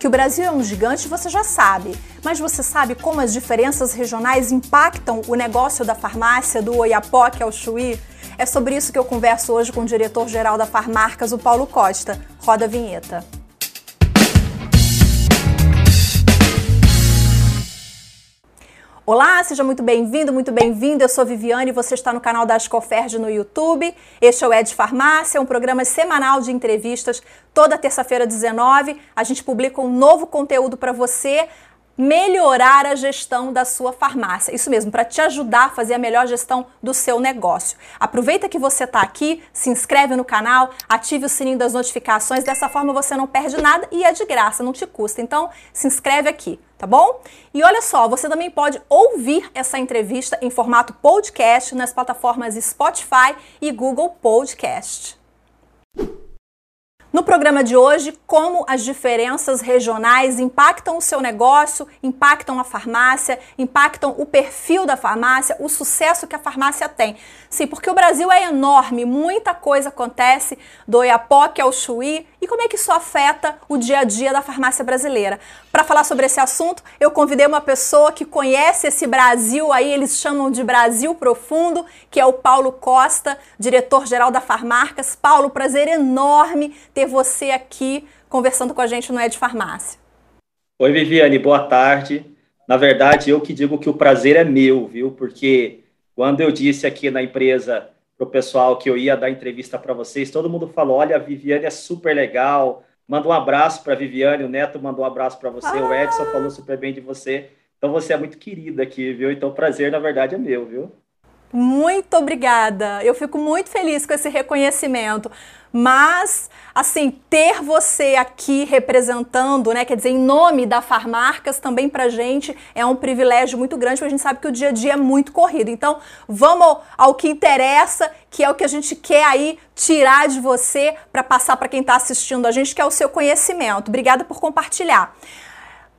Que o Brasil é um gigante, você já sabe. Mas você sabe como as diferenças regionais impactam o negócio da farmácia, do Oiapoque ao Chuí? É sobre isso que eu converso hoje com o diretor-geral da Farmarcas, o Paulo Costa. Roda a vinheta. Olá, seja muito bem-vindo, muito bem-vinda. Eu sou Viviane e você está no canal da Ascoferd no YouTube. Este é o Ed Farmácia, um programa semanal de entrevistas. Toda terça-feira, 19, a gente publica um novo conteúdo para você melhorar a gestão da sua farmácia. Isso mesmo, para te ajudar a fazer a melhor gestão do seu negócio. Aproveita que você está aqui, se inscreve no canal, ative o sininho das notificações, dessa forma você não perde nada e é de graça, não te custa. Então, se inscreve aqui, tá bom? E olha só, você também pode ouvir essa entrevista em formato podcast nas plataformas Spotify e Google Podcast. No programa de hoje, como as diferenças regionais impactam o seu negócio, impactam a farmácia, impactam o perfil da farmácia, o sucesso que a farmácia tem. Sim, porque o Brasil é enorme, muita coisa acontece do Oiapoque ao Chuí. E como é que isso afeta o dia a dia da farmácia brasileira? Para falar sobre esse assunto, eu convidei uma pessoa que conhece esse Brasil aí, eles chamam de Brasil Profundo, que é o Paulo Costa, diretor-geral da Farmarcas. Paulo, prazer enorme ter você aqui conversando com a gente no Ed Farmácia. Oi, Viviane, boa tarde. Na verdade, eu que digo que o prazer é meu, viu? Porque quando eu disse aqui na empresa para o pessoal que eu ia dar entrevista para vocês, todo mundo falou: olha, a Viviane é super legal. Manda um abraço para Viviane, o Neto mandou um abraço para você, ah. o Edson falou super bem de você. Então você é muito querida aqui, viu? Então o prazer, na verdade, é meu, viu? Muito obrigada. Eu fico muito feliz com esse reconhecimento. Mas, assim, ter você aqui representando, né, quer dizer, em nome da Farmarcas, também pra gente é um privilégio muito grande, porque a gente sabe que o dia a dia é muito corrido. Então, vamos ao que interessa, que é o que a gente quer aí tirar de você para passar para quem está assistindo a gente, que é o seu conhecimento. Obrigada por compartilhar.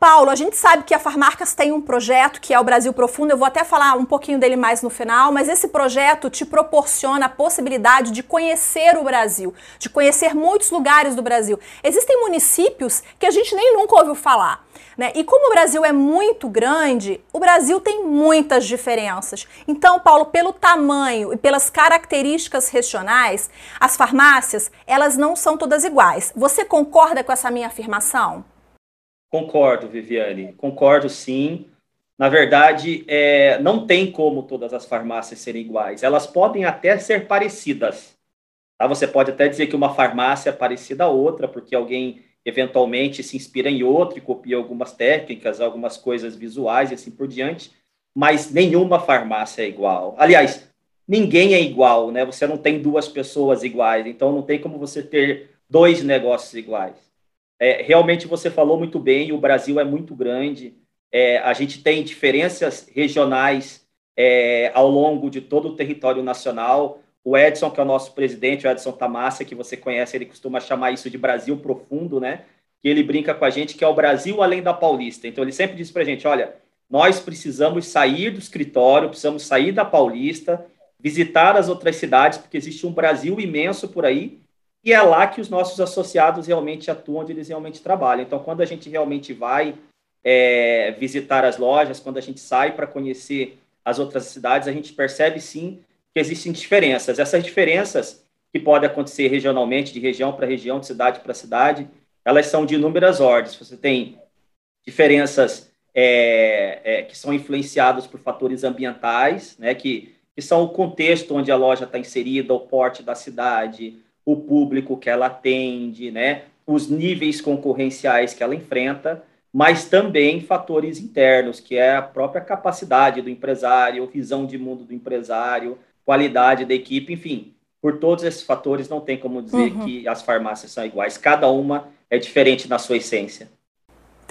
Paulo, a gente sabe que a Farmarcas tem um projeto que é o Brasil Profundo, eu vou até falar um pouquinho dele mais no final, mas esse projeto te proporciona a possibilidade de conhecer o Brasil, de conhecer muitos lugares do Brasil. Existem municípios que a gente nem nunca ouviu falar. Né? E como o Brasil é muito grande, o Brasil tem muitas diferenças. Então, Paulo, pelo tamanho e pelas características regionais, as farmácias, elas não são todas iguais. Você concorda com essa minha afirmação? Concordo, Viviane, concordo sim. Na verdade, é, não tem como todas as farmácias serem iguais. Elas podem até ser parecidas. Tá? Você pode até dizer que uma farmácia é parecida a outra, porque alguém eventualmente se inspira em outra e copia algumas técnicas, algumas coisas visuais e assim por diante, mas nenhuma farmácia é igual. Aliás, ninguém é igual, né? Você não tem duas pessoas iguais, então não tem como você ter dois negócios iguais. É, realmente você falou muito bem, o Brasil é muito grande, é, a gente tem diferenças regionais é, ao longo de todo o território nacional. O Edson, que é o nosso presidente, o Edson Tamassia, que você conhece, ele costuma chamar isso de Brasil profundo, né? Que ele brinca com a gente que é o Brasil além da Paulista. Então ele sempre diz para a gente, olha, nós precisamos sair do escritório, precisamos sair da Paulista, visitar as outras cidades, porque existe um Brasil imenso por aí e é lá que os nossos associados realmente atuam, onde eles realmente trabalham. Então, quando a gente realmente vai é, visitar as lojas, quando a gente sai para conhecer as outras cidades, a gente percebe sim que existem diferenças. Essas diferenças que podem acontecer regionalmente, de região para região, de cidade para cidade, elas são de inúmeras ordens. Você tem diferenças é, é, que são influenciadas por fatores ambientais, né, que, que são o contexto onde a loja está inserida, o porte da cidade, o público que ela atende, né, os níveis concorrenciais que ela enfrenta, mas também fatores internos, que é a própria capacidade do empresário, visão de mundo do empresário, qualidade da equipe, enfim. Por todos esses fatores, não tem como dizer uhum. que as farmácias são iguais. Cada uma é diferente na sua essência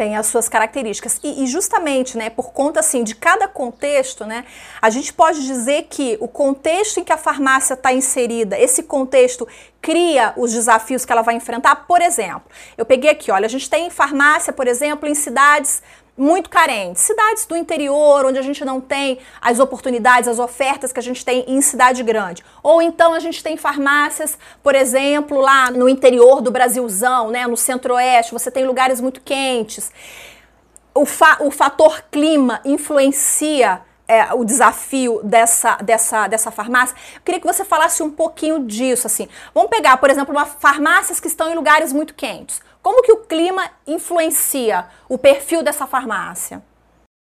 tem as suas características. E, e, justamente, né, por conta assim de cada contexto, né, a gente pode dizer que o contexto em que a farmácia está inserida, esse contexto cria os desafios que ela vai enfrentar. Por exemplo, eu peguei aqui, olha, a gente tem farmácia, por exemplo, em cidades muito carentes. Cidades do interior, onde a gente não tem as oportunidades, as ofertas que a gente tem em cidade grande. Ou então a gente tem farmácias, por exemplo, lá no interior do Brasilzão, né, no centro-oeste, você tem lugares muito quentes. O, fa o fator clima influencia é, o desafio dessa, dessa, dessa farmácia. Eu queria que você falasse um pouquinho disso, assim. Vamos pegar, por exemplo, uma, farmácias que estão em lugares muito quentes. Como que o clima influencia o perfil dessa farmácia?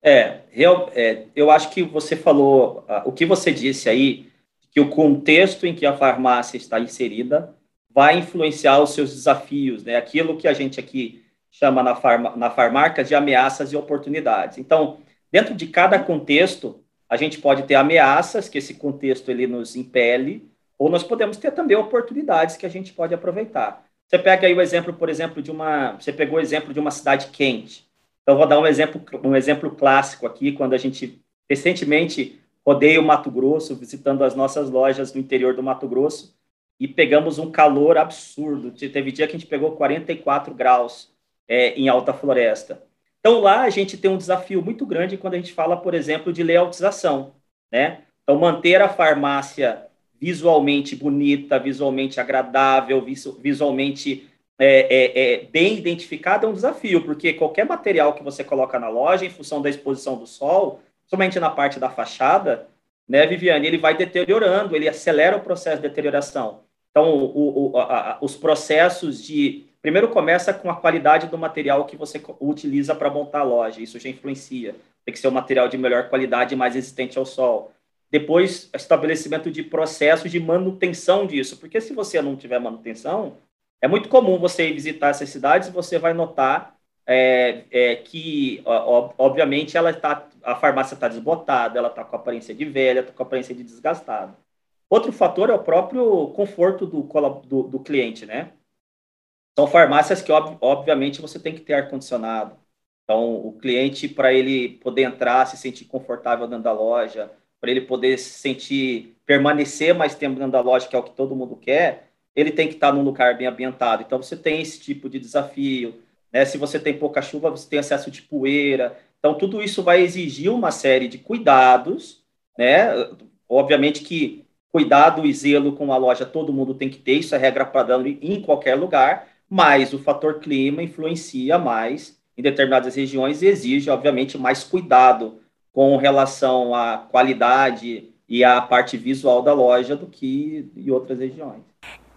É, eu, é, eu acho que você falou, uh, o que você disse aí, que o contexto em que a farmácia está inserida vai influenciar os seus desafios, né? Aquilo que a gente aqui chama na, farma, na farmácia de ameaças e oportunidades. Então, Dentro de cada contexto, a gente pode ter ameaças, que esse contexto ele nos impele, ou nós podemos ter também oportunidades que a gente pode aproveitar. Você pega aí o exemplo, por exemplo, de uma. Você pegou o exemplo de uma cidade quente. Então, vou dar um exemplo, um exemplo clássico aqui, quando a gente recentemente rodei o Mato Grosso, visitando as nossas lojas no interior do Mato Grosso, e pegamos um calor absurdo. Teve dia que a gente pegou 44 graus é, em alta floresta. Então, lá a gente tem um desafio muito grande quando a gente fala, por exemplo, de layoutização, né? Então, manter a farmácia visualmente bonita, visualmente agradável, visualmente é, é, é, bem identificada é um desafio, porque qualquer material que você coloca na loja, em função da exposição do sol, somente na parte da fachada, né, Viviane, ele vai deteriorando, ele acelera o processo de deterioração. Então, o, o, a, os processos de Primeiro começa com a qualidade do material que você utiliza para montar a loja, isso já influencia. Tem que ser um material de melhor qualidade, mais resistente ao sol. Depois, estabelecimento de processos de manutenção disso, porque se você não tiver manutenção, é muito comum você ir visitar essas cidades e você vai notar é, é, que, ó, obviamente, ela tá, a farmácia está desbotada, ela está com aparência de velha, está com aparência de desgastada. Outro fator é o próprio conforto do, do, do cliente, né? São farmácias que, ob, obviamente, você tem que ter ar-condicionado. Então, o cliente, para ele poder entrar, se sentir confortável dentro da loja, para ele poder se sentir, permanecer mais tempo dentro da loja, que é o que todo mundo quer, ele tem que estar num lugar bem ambientado. Então, você tem esse tipo de desafio. Né? Se você tem pouca chuva, você tem acesso de poeira. Então, tudo isso vai exigir uma série de cuidados. Né? Obviamente que cuidado e zelo com a loja todo mundo tem que ter, isso é regra padrão em qualquer lugar, mas o fator clima influencia mais em determinadas regiões e exige, obviamente, mais cuidado com relação à qualidade e à parte visual da loja do que em outras regiões.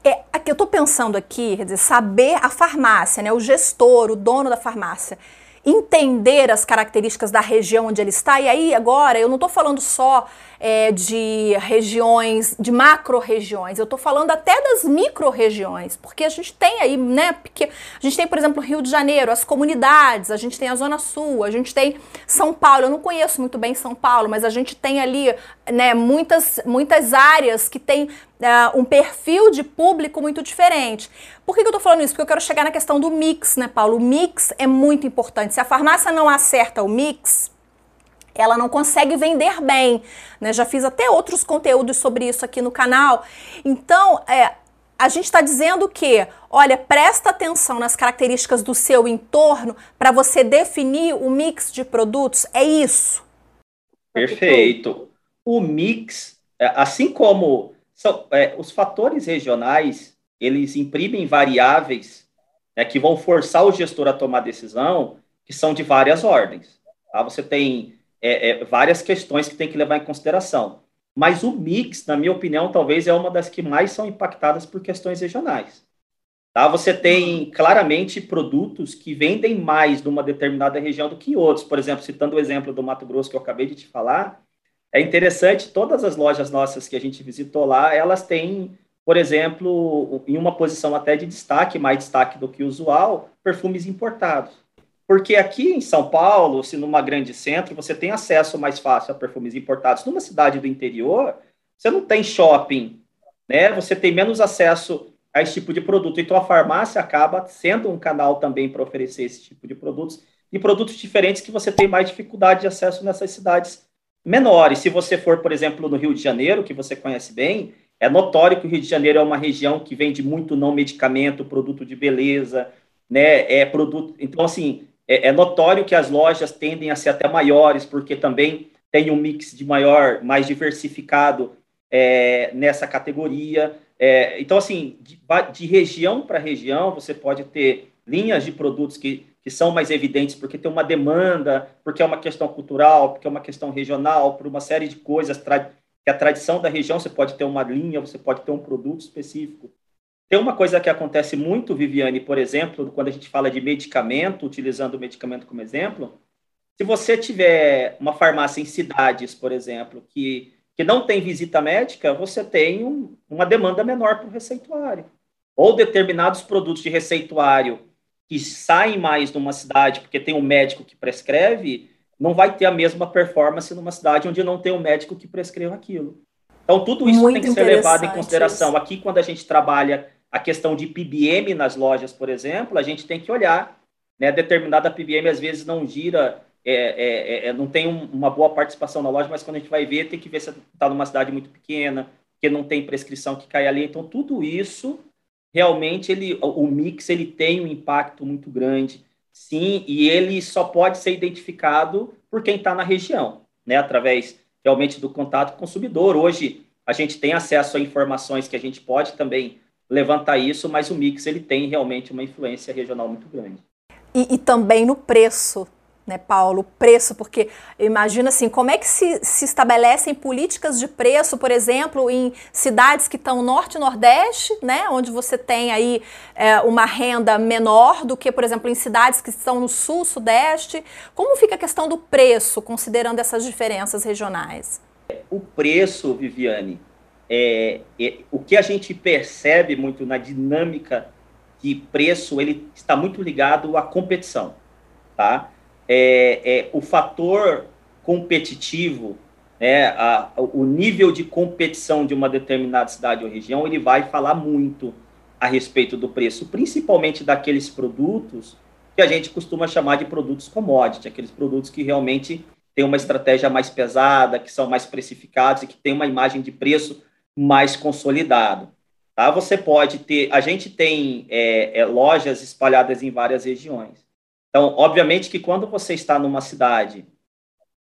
É, eu estou pensando aqui, quer dizer, saber a farmácia, né, o gestor, o dono da farmácia, entender as características da região onde ele está. E aí, agora, eu não estou falando só é, de regiões, de macro-regiões, eu estou falando até das micro-regiões, porque a gente tem aí, né, porque a gente tem, por exemplo, Rio de Janeiro, as comunidades, a gente tem a Zona Sul, a gente tem São Paulo, eu não conheço muito bem São Paulo, mas a gente tem ali, né, muitas, muitas áreas que tem uh, um perfil de público muito diferente. Por que, que eu estou falando isso? Porque eu quero chegar na questão do mix, né, Paulo? O mix é muito importante. Se a farmácia não acerta o mix, ela não consegue vender bem. Né? Já fiz até outros conteúdos sobre isso aqui no canal. Então, é, a gente está dizendo que, olha, presta atenção nas características do seu entorno para você definir o mix de produtos. É isso. Perfeito. O mix, é, assim como são, é, os fatores regionais, eles imprimem variáveis né, que vão forçar o gestor a tomar decisão, que são de várias ordens. Tá? Você tem é, é, várias questões que tem que levar em consideração. Mas o mix, na minha opinião, talvez é uma das que mais são impactadas por questões regionais. Tá? Você tem claramente produtos que vendem mais numa determinada região do que outros. Por exemplo, citando o exemplo do Mato Grosso que eu acabei de te falar, é interessante, todas as lojas nossas que a gente visitou lá, elas têm, por exemplo, em uma posição até de destaque, mais destaque do que o usual, perfumes importados. Porque aqui em São Paulo, se numa grande centro, você tem acesso mais fácil a perfumes importados. Numa cidade do interior, você não tem shopping, né? Você tem menos acesso a esse tipo de produto. Então a farmácia acaba sendo um canal também para oferecer esse tipo de produtos e produtos diferentes que você tem mais dificuldade de acesso nessas cidades menores. Se você for, por exemplo, no Rio de Janeiro, que você conhece bem, é notório que o Rio de Janeiro é uma região que vende muito não medicamento, produto de beleza, né? É produto. Então, assim, é, é notório que as lojas tendem a ser até maiores, porque também tem um mix de maior, mais diversificado é, nessa categoria. É, então, assim, de, de região para região, você pode ter linhas de produtos que, que são mais evidentes porque tem uma demanda, porque é uma questão cultural, porque é uma questão regional, por uma série de coisas que a tradição da região, você pode ter uma linha, você pode ter um produto específico. Tem uma coisa que acontece muito, Viviane, por exemplo, quando a gente fala de medicamento, utilizando o medicamento como exemplo, se você tiver uma farmácia em cidades, por exemplo, que, que não tem visita médica, você tem um, uma demanda menor para o receituário. Ou determinados produtos de receituário que saem mais numa cidade porque tem um médico que prescreve, não vai ter a mesma performance numa cidade onde não tem um médico que prescreva aquilo. Então, tudo isso Muito tem que ser levado em consideração. Isso. Aqui, quando a gente trabalha a questão de PBM nas lojas, por exemplo, a gente tem que olhar. Né, determinada PBM, às vezes, não gira, é, é, é, é, não tem um, uma boa participação na loja, mas quando a gente vai ver, tem que ver se está numa cidade muito pequena, que não tem prescrição que cai ali. Então, tudo isso, realmente, ele, o mix ele tem um impacto muito grande sim, e ele só pode ser identificado por quem está na região, né, através realmente do contato com o consumidor. Hoje a gente tem acesso a informações que a gente pode também levantar isso, mas o mix ele tem realmente uma influência regional muito grande. E, e também no preço, né, Paulo, preço, porque imagina assim, como é que se, se estabelecem políticas de preço, por exemplo, em cidades que estão norte e nordeste, né, onde você tem aí é, uma renda menor do que, por exemplo, em cidades que estão no sul, sudeste. Como fica a questão do preço, considerando essas diferenças regionais? O preço, Viviane, é, é o que a gente percebe muito na dinâmica de preço, ele está muito ligado à competição, tá? É, é, o fator competitivo, né, a, o nível de competição de uma determinada cidade ou região, ele vai falar muito a respeito do preço, principalmente daqueles produtos que a gente costuma chamar de produtos commodity, aqueles produtos que realmente têm uma estratégia mais pesada, que são mais precificados e que têm uma imagem de preço mais consolidado. Tá? Você pode ter, a gente tem é, é, lojas espalhadas em várias regiões. Então, obviamente que quando você está numa cidade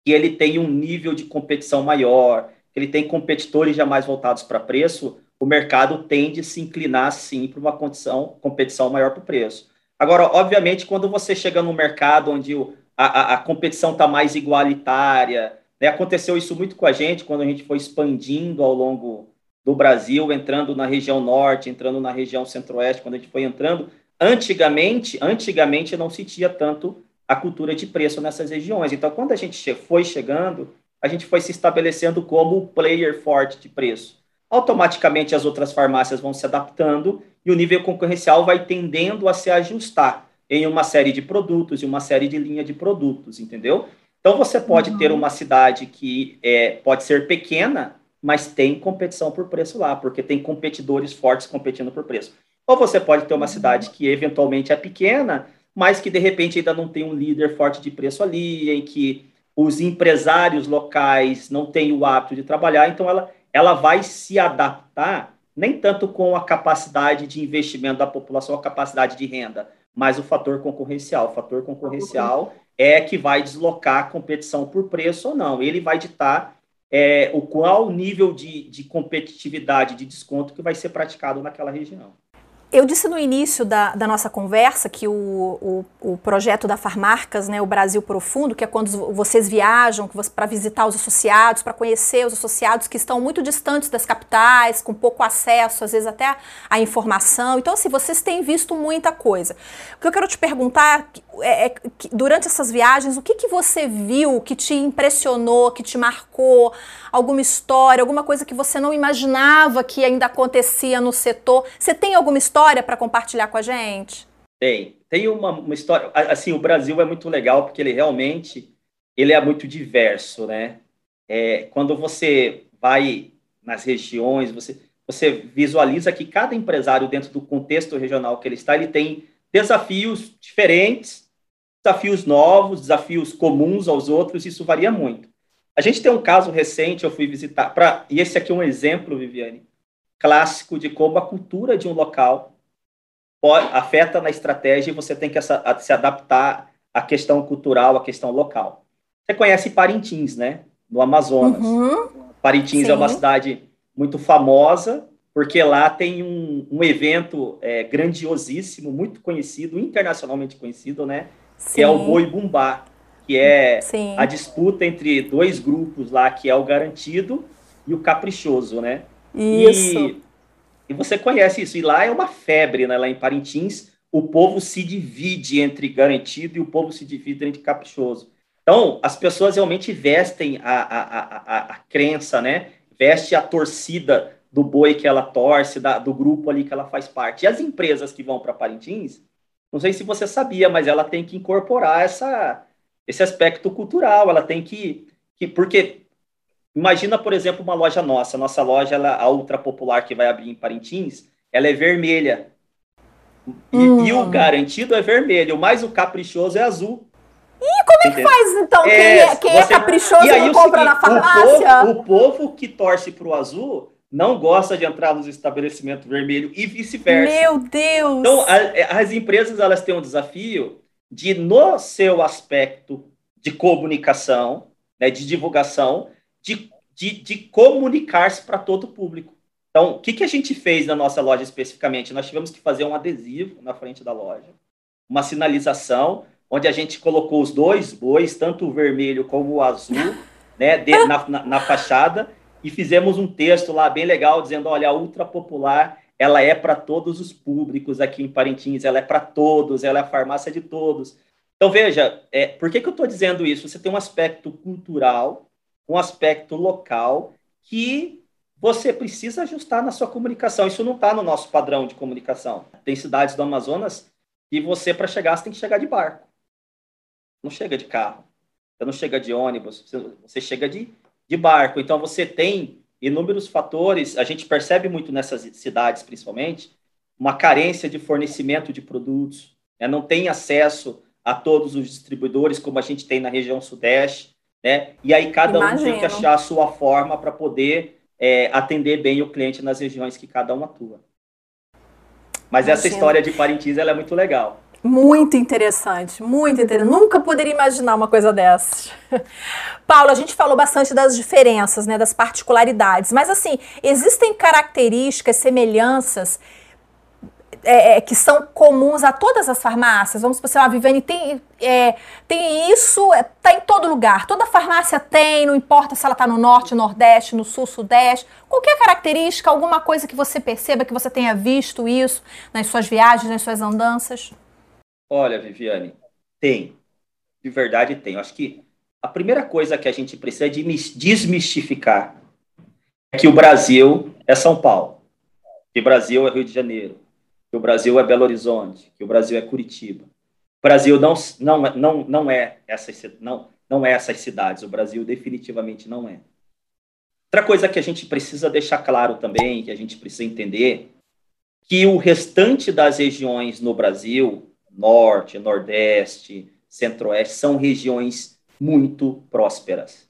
que ele tem um nível de competição maior, que ele tem competidores já mais voltados para preço, o mercado tende a se inclinar, sim, para uma condição, competição maior para o preço. Agora, obviamente, quando você chega num mercado onde a, a, competição está mais igualitária, né, aconteceu isso muito com a gente quando a gente foi expandindo ao longo do Brasil, entrando na região norte, entrando na região centro-oeste, quando a gente foi entrando, Antigamente, antigamente não se tinha tanto a cultura de preço nessas regiões. Então, quando a gente foi chegando, a gente foi se estabelecendo como o player forte de preço. Automaticamente as outras farmácias vão se adaptando e o nível concorrencial vai tendendo a se ajustar em uma série de produtos e uma série de linha de produtos, entendeu? Então você pode uhum. ter uma cidade que é, pode ser pequena, mas tem competição por preço lá, porque tem competidores fortes competindo por preço. Ou você pode ter uma cidade que eventualmente é pequena, mas que de repente ainda não tem um líder forte de preço ali, em que os empresários locais não têm o hábito de trabalhar, então ela, ela vai se adaptar nem tanto com a capacidade de investimento da população, a capacidade de renda, mas o fator concorrencial. O fator concorrencial é que vai deslocar a competição por preço ou não. Ele vai ditar é, o qual nível de, de competitividade, de desconto que vai ser praticado naquela região. Eu disse no início da, da nossa conversa que o, o, o, projeto da Farmarcas, né, o Brasil Profundo, que é quando vocês viajam para visitar os associados, para conhecer os associados que estão muito distantes das capitais, com pouco acesso, às vezes até à informação. Então, assim, vocês têm visto muita coisa. O que eu quero te perguntar é, é durante essas viagens, o que, que você viu que te impressionou, que te marcou? Alguma história, alguma coisa que você não imaginava que ainda acontecia no setor? Você tem alguma história? história para compartilhar com a gente? Tem. Tem uma, uma história. Assim, o Brasil é muito legal porque ele realmente ele é muito diverso, né? É, quando você vai nas regiões, você, você visualiza que cada empresário, dentro do contexto regional que ele está, ele tem desafios diferentes, desafios novos, desafios comuns aos outros, isso varia muito. A gente tem um caso recente, eu fui visitar, pra, e esse aqui é um exemplo, Viviane, clássico de como a cultura de um local pode, afeta na estratégia e você tem que se adaptar à questão cultural, à questão local. Você conhece Parintins, né? No Amazonas. Uhum. Parintins Sim. é uma cidade muito famosa, porque lá tem um, um evento é, grandiosíssimo, muito conhecido, internacionalmente conhecido, né? Sim. Que é o Boi Bumbá, que é Sim. a disputa entre dois grupos lá, que é o garantido e o caprichoso, né? Isso. E, e você conhece isso. E lá é uma febre, né? Lá em Parintins, o povo se divide entre garantido e o povo se divide entre caprichoso. Então, as pessoas realmente vestem a, a, a, a, crença, né? Veste a torcida do boi que ela torce, da, do grupo ali que ela faz parte. E as empresas que vão para Parintins, não sei se você sabia, mas ela tem que incorporar essa, esse aspecto cultural, ela tem que, que porque Imagina, por exemplo, uma loja nossa. Nossa loja, ela, a ultra popular que vai abrir em Parintins, ela é vermelha. E, hum. e o garantido é vermelho, mas o caprichoso é azul. E como é que faz, então? É, quem, é, quem é você... é caprichoso e não compra seguinte, na farmácia? O povo, o povo que torce para o azul não gosta de entrar nos estabelecimentos vermelhos e vice-versa. Meu Deus! Então, a, as empresas elas têm um desafio de, no seu aspecto de comunicação, né, de divulgação, de, de, de comunicar-se para todo o público. Então, o que, que a gente fez na nossa loja especificamente? Nós tivemos que fazer um adesivo na frente da loja, uma sinalização, onde a gente colocou os dois bois, tanto o vermelho como o azul, né, de, na, na, na, fachada, e fizemos um texto lá bem legal, dizendo, olha, a Ultra Popular, ela é para todos os públicos aqui em Parintins, ela é para todos, ela é a farmácia de todos. Então, veja, é, por que, que eu estou dizendo isso? Você tem um aspecto cultural, um aspecto local que você precisa ajustar na sua comunicação. Isso não está no nosso padrão de comunicação. Tem cidades do Amazonas que você, para chegar, você tem que chegar de barco. Não chega de carro. Você não chega de ônibus. Você chega de, de barco. Então, você tem inúmeros fatores. A gente percebe muito nessas cidades, principalmente, uma carência de fornecimento de produtos. Né? Não tem acesso a todos os distribuidores, como a gente tem na região sudeste né? E aí cada Imagino. um tem que achar a sua forma para poder é, atender bem o cliente nas regiões que cada um atua. Mas Imagino. essa história de Parintins ela é muito legal. Muito interessante, muito interessante. Nunca poderia imaginar uma coisa dessas. Paulo, a gente falou bastante das diferenças, né, das particularidades, mas assim, existem características, semelhanças é, é, que são comuns a todas as farmácias. Vamos supor, a Viviane tem, é, tem isso, está é, em todo lugar. Toda farmácia tem, não importa se ela está no norte, nordeste, no sul, sudeste. Qualquer característica, alguma coisa que você perceba, que você tenha visto isso nas suas viagens, nas suas andanças? Olha, Viviane, tem. De verdade tem. Eu acho que a primeira coisa que a gente precisa de desmistificar é que o Brasil é São Paulo, que o Brasil é Rio de Janeiro, que o Brasil é Belo Horizonte, que o Brasil é Curitiba. O Brasil não, não, não, não, é essas, não, não é essas cidades, o Brasil definitivamente não é. Outra coisa que a gente precisa deixar claro também, que a gente precisa entender, que o restante das regiões no Brasil, Norte, Nordeste, Centro-Oeste, são regiões muito prósperas.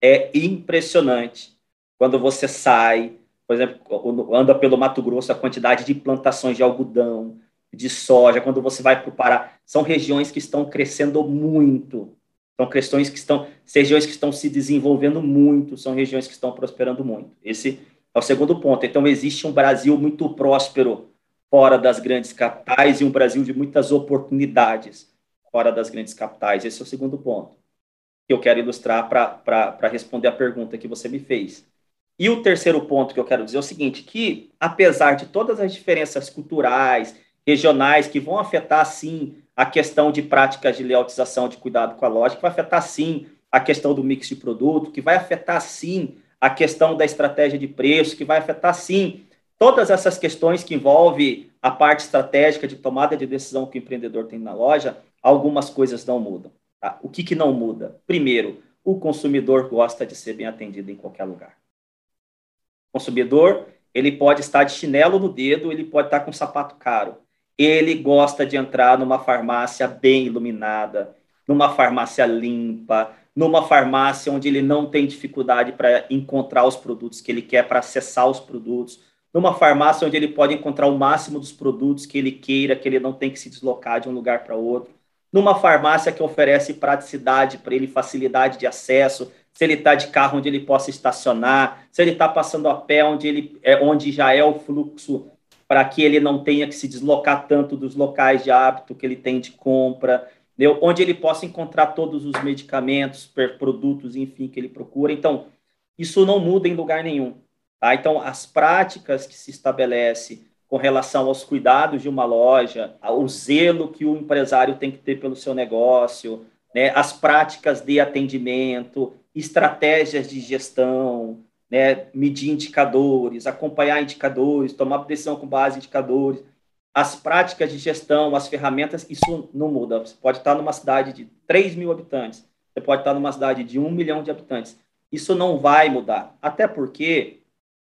É impressionante quando você sai por exemplo, anda pelo Mato Grosso, a quantidade de plantações de algodão, de soja, quando você vai para o Pará, são regiões que estão crescendo muito. São questões que estão, regiões que estão se desenvolvendo muito, são regiões que estão prosperando muito. Esse é o segundo ponto. Então, existe um Brasil muito próspero fora das grandes capitais e um Brasil de muitas oportunidades fora das grandes capitais. Esse é o segundo ponto que eu quero ilustrar para responder a pergunta que você me fez. E o terceiro ponto que eu quero dizer é o seguinte, que apesar de todas as diferenças culturais, regionais, que vão afetar, sim, a questão de práticas de lealtização, de cuidado com a loja, que vai afetar, sim, a questão do mix de produto, que vai afetar, sim, a questão da estratégia de preço, que vai afetar, sim, todas essas questões que envolvem a parte estratégica de tomada de decisão que o empreendedor tem na loja, algumas coisas não mudam. Tá? O que, que não muda? Primeiro, o consumidor gosta de ser bem atendido em qualquer lugar consumidor, ele pode estar de chinelo no dedo, ele pode estar com um sapato caro. Ele gosta de entrar numa farmácia bem iluminada, numa farmácia limpa, numa farmácia onde ele não tem dificuldade para encontrar os produtos que ele quer, para acessar os produtos, numa farmácia onde ele pode encontrar o máximo dos produtos que ele queira, que ele não tem que se deslocar de um lugar para outro, numa farmácia que oferece praticidade para ele, facilidade de acesso, se ele está de carro onde ele possa estacionar, se ele está passando a pé onde, ele, é, onde já é o fluxo para que ele não tenha que se deslocar tanto dos locais de hábito que ele tem de compra, onde ele possa encontrar todos os medicamentos, produtos, enfim, que ele procura. Então, isso não muda em lugar nenhum. Tá? Então, as práticas que se estabelece com relação aos cuidados de uma loja, o zelo que o empresário tem que ter pelo seu negócio, né, as práticas de atendimento, estratégias de gestão, né, medir indicadores, acompanhar indicadores, tomar decisão com base em indicadores, as práticas de gestão, as ferramentas, isso não muda. Você pode estar numa cidade de 3 mil habitantes, você pode estar numa cidade de 1 milhão de habitantes. Isso não vai mudar. Até porque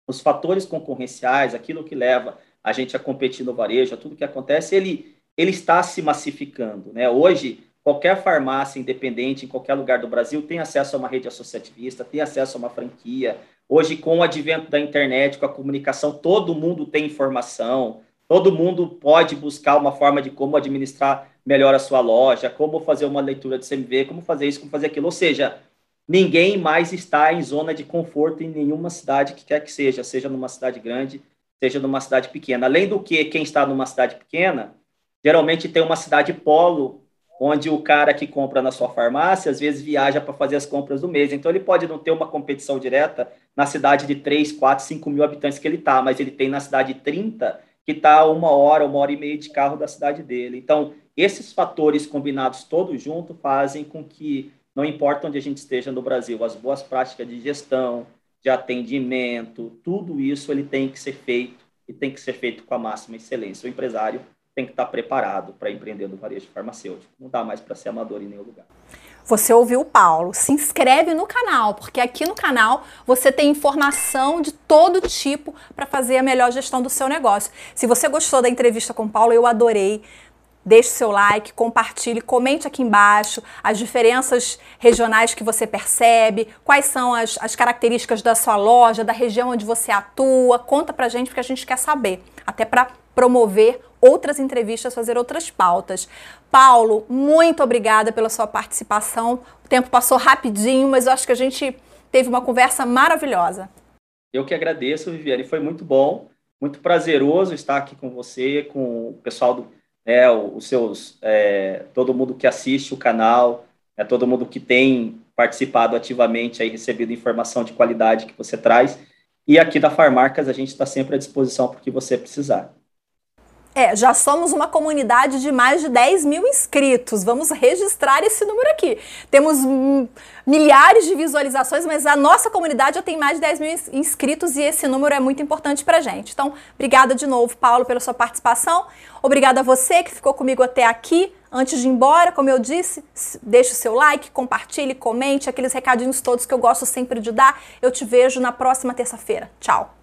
os fatores concorrenciais, aquilo que leva a gente a competir no varejo, tudo que acontece, ele, ele está se massificando. Né? Hoje, qualquer farmácia independente em qualquer lugar do Brasil tem acesso a uma rede associativista, tem acesso a uma franquia. Hoje, com o advento da internet, com a comunicação, todo mundo tem informação, todo mundo pode buscar uma forma de como administrar melhor a sua loja, como fazer uma leitura de CMV, como fazer isso, como fazer aquilo. Ou seja, ninguém mais está em zona de conforto em nenhuma cidade que quer que seja, seja numa cidade grande, seja numa cidade pequena. Além do que, quem está numa cidade pequena, geralmente tem uma cidade polo, onde o cara que compra na sua farmácia, às vezes viaja para fazer as compras do mês. Então, ele pode não ter uma competição direta na cidade de 3, 4, 5 mil habitantes que ele está, mas ele tem na cidade de 30, que está uma hora, uma hora e meia de carro da cidade dele. Então, esses fatores combinados todos juntos fazem com que não importa onde a gente esteja no Brasil, as boas práticas de gestão, de atendimento, tudo isso ele tem que ser feito e tem que ser feito com a máxima excelência. O empresário tem que estar preparado para empreender no varejo farmacêutico. Não dá mais para ser amador em nenhum lugar. Você ouviu o Paulo? Se inscreve no canal, porque aqui no canal você tem informação de todo tipo para fazer a melhor gestão do seu negócio. Se você gostou da entrevista com o Paulo, eu adorei. Deixe seu like, compartilhe, comente aqui embaixo as diferenças regionais que você percebe, quais são as, as características da sua loja, da região onde você atua. Conta pra gente porque a gente quer saber, até para promover outras entrevistas, fazer outras pautas. Paulo, muito obrigada pela sua participação. O tempo passou rapidinho, mas eu acho que a gente teve uma conversa maravilhosa. Eu que agradeço, Viviane. Foi muito bom, muito prazeroso estar aqui com você, com o pessoal do né, os seus, é, todo mundo que assiste o canal, é, todo mundo que tem participado ativamente, aí recebido informação de qualidade que você traz. E aqui da Farmarcas a gente está sempre à disposição para o que você precisar. É, já somos uma comunidade de mais de 10 mil inscritos. Vamos registrar esse número aqui. Temos milhares de visualizações, mas a nossa comunidade já tem mais de 10 mil inscritos e esse número é muito importante pra gente. Então, obrigada de novo, Paulo, pela sua participação. Obrigada a você que ficou comigo até aqui. Antes de ir embora, como eu disse, deixe o seu like, compartilhe, comente, aqueles recadinhos todos que eu gosto sempre de dar. Eu te vejo na próxima terça-feira. Tchau!